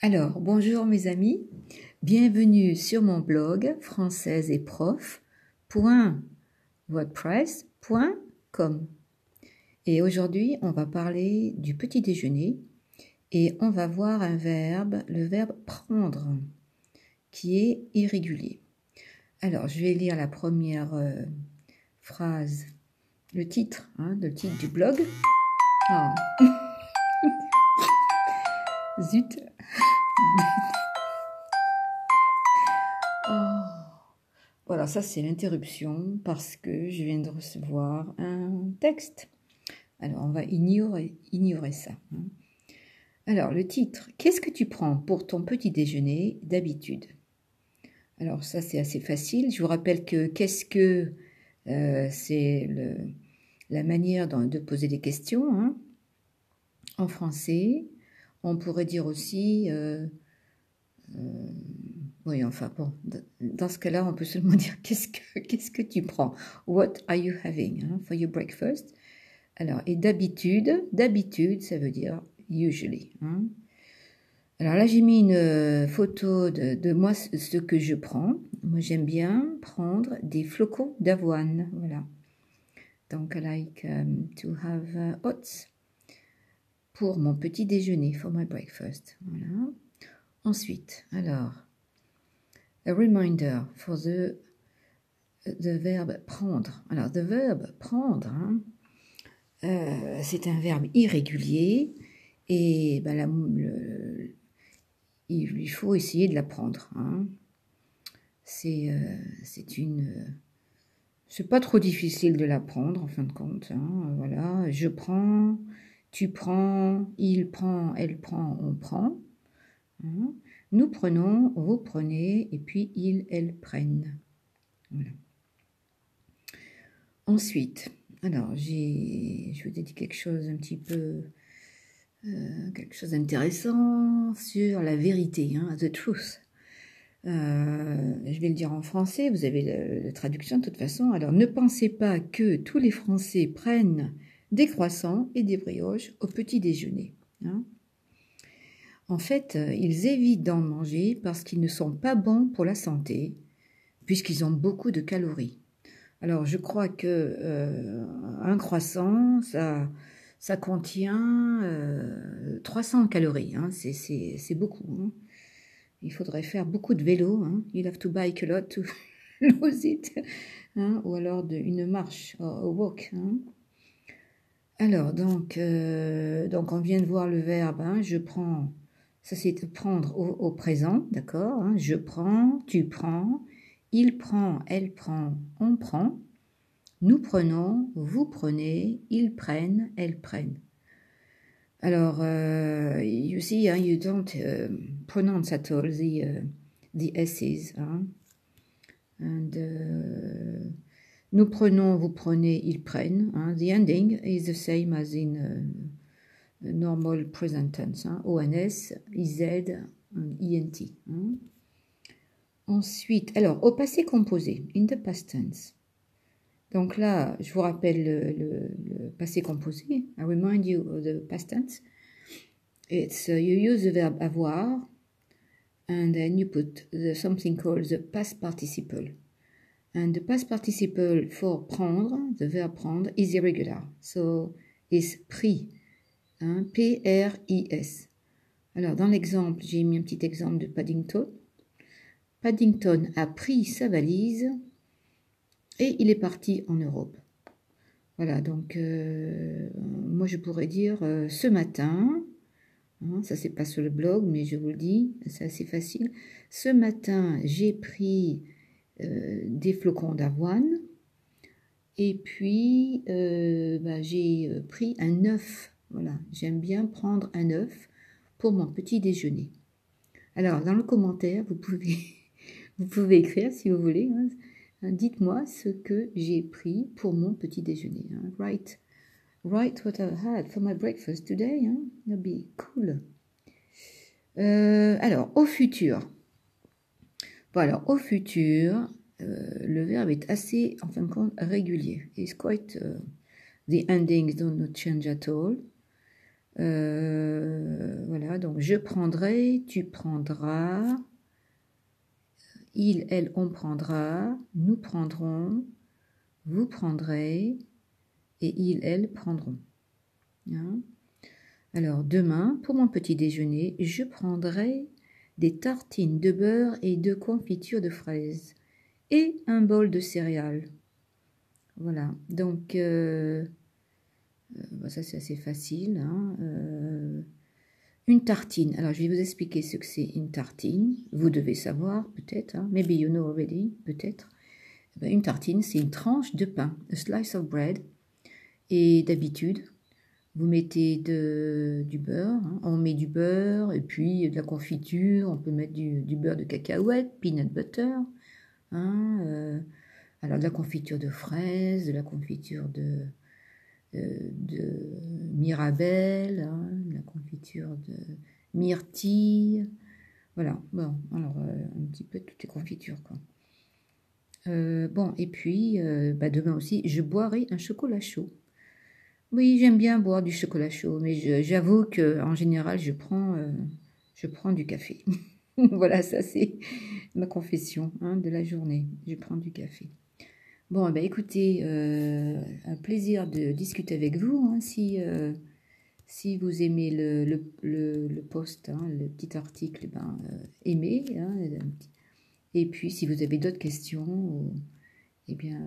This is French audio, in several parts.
Alors, bonjour mes amis, bienvenue sur mon blog française et prof.wordpress.com. Et aujourd'hui, on va parler du petit déjeuner et on va voir un verbe, le verbe prendre, qui est irrégulier. Alors, je vais lire la première euh, phrase, le titre, hein, le titre du blog. Ah. Zut. Voilà, ça c'est l'interruption parce que je viens de recevoir un texte. Alors, on va ignorer, ça. Hein. Alors, le titre, qu'est-ce que tu prends pour ton petit déjeuner d'habitude? Alors, ça c'est assez facile. Je vous rappelle que qu'est-ce que euh, c'est la manière de poser des questions hein. en français. On pourrait dire aussi, euh, euh, oui, enfin bon, dans ce cas-là, on peut seulement dire qu'est-ce que qu'est-ce que tu prends? What are you having hein, for your breakfast? Alors, et d'habitude, d'habitude, ça veut dire usually. Hein. Alors là, j'ai mis une euh, photo de, moi, ce que je prends. Moi, j'aime bien prendre des flocons d'avoine. Voilà. Donc, I like um, to have uh, oats pour mon petit déjeuner, for my breakfast. Voilà. Ensuite, alors, reminder for the, the prendre. Alors, the verbe prendre, hein, euh, c'est un verbe irrégulier et ben, il, faut essayer de l'apprendre. Hein. C'est euh, c'est une. c'est pas trop difficile de l'apprendre en fin de compte. Hein. Voilà, je prends, tu prends, il prend, elle prend, on prend. Hein. Nous prenons, vous prenez, et puis ils, elles prennent. Ensuite, alors j'ai, je vous ai dit quelque chose un petit peu euh, quelque chose d'intéressant sur la vérité, hein, the truth. Euh, je vais le dire en français, vous avez la, traduction de toute façon. Alors, ne pensez pas que tous les Français prennent des croissants et des brioches au petit déjeuner. Hein. En fait, euh, ils évitent d'en manger parce qu'ils ne sont pas bons pour la santé, puisqu'ils ont beaucoup de calories. Alors, je crois que un croissant, ça, contient 300 euh, calories. Hein. C'est beaucoup. Hein. Il faudrait faire beaucoup de vélo. Hein. You have to bike a lot to lose it. Hein. Ou alors une marche, a walk. Alors, euh, donc, on vient de voir le verbe. je prends. Ça, c'est prendre au, présent. D'accord Je prends, tu prends. Il prend, elle prend, on prend. Nous prenons, vous prenez, ils prennent, elles prennent. Alors, uh, you see, hein, you don't uh, pronounce at all the, uh, the S's. Hein? And, uh, nous prenons, vous prenez, ils prennent. Hein? The ending is the same as in uh, normal present tense. Hein? ONS, IZ, INT. Hein? Ensuite, alors, au passé composé, in the past tense. Donc là, je vous rappelle le, passé composé. I remind you of the past tense. It's uh, you use the verb avoir, and then you put the, something called the past participle. And the past participle for prendre, the verb prendre, is irregular. So is pris. Hein, P-R-I-S. Alors, dans l'exemple, j'ai mis un petit exemple de Paddington. Paddington a pris sa valise et il est parti en Europe. Voilà, donc euh, moi je pourrais dire euh, ce matin, hein, ça c'est pas sur le blog, mais je vous le dis, c'est assez facile. Ce matin, j'ai pris euh, des flocons d'avoine et puis bah, j'ai pris un œuf. Voilà, j'aime bien prendre un œuf pour mon petit déjeuner. Alors dans le commentaire, vous pouvez, vous écrire si vous voulez. Hein, Hein, dites-moi ce que j'ai pris pour mon petit déjeuner. Hein. Write, write what I had for my breakfast today. Hein. That'd be cool. Euh, alors, au futur. Voilà, au futur, euh, le verbe est assez, en fin de compte, régulier. It's quite, uh, the endings don't change at all. Euh, voilà, donc je prendrai, tu prendras, il, elle, on prendra, nous prendrons, vous prendrez, et il, elle prendront. Hein? Alors demain, pour mon petit déjeuner, je prendrai des tartines de beurre et de confiture de fraises et un bol de céréales. Voilà, donc euh, euh, bah, ça c'est assez facile. Hein, euh, une tartine, alors je vais vous expliquer ce que c'est une tartine. Vous devez savoir peut-être, hein, maybe you know already, peut-être. Eh ben, une tartine, c'est une tranche de pain, a slice of bread. Et d'habitude, vous mettez du beurre, hein. on met du beurre et puis de la confiture, on peut mettre du, beurre de cacahuète, peanut butter, euh, alors de la confiture de fraises, de la confiture de, de, mirabelle, hein, la confiture de myrtille, voilà, bon, alors euh, un petit peu toutes les confitures quoi. Euh, bon, et puis bah, demain aussi, je boirai un chocolat chaud. Oui, j'aime bien boire du chocolat chaud, mais j'avoue que en général, je prends, euh, je prends du café. voilà, ça c'est ma confession hein, de la journée. Je prends du café. Bon, eh ben écoutez, euh, un plaisir de discuter avec vous. Hein, si, euh, si vous aimez le, le, le, post, hein, le petit article, eh ben, aimez. et puis, si vous avez d'autres questions, eh bien,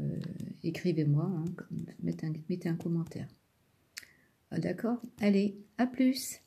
écrivez-moi, mettez, mettez un commentaire. Ah, d'accord Allez, à plus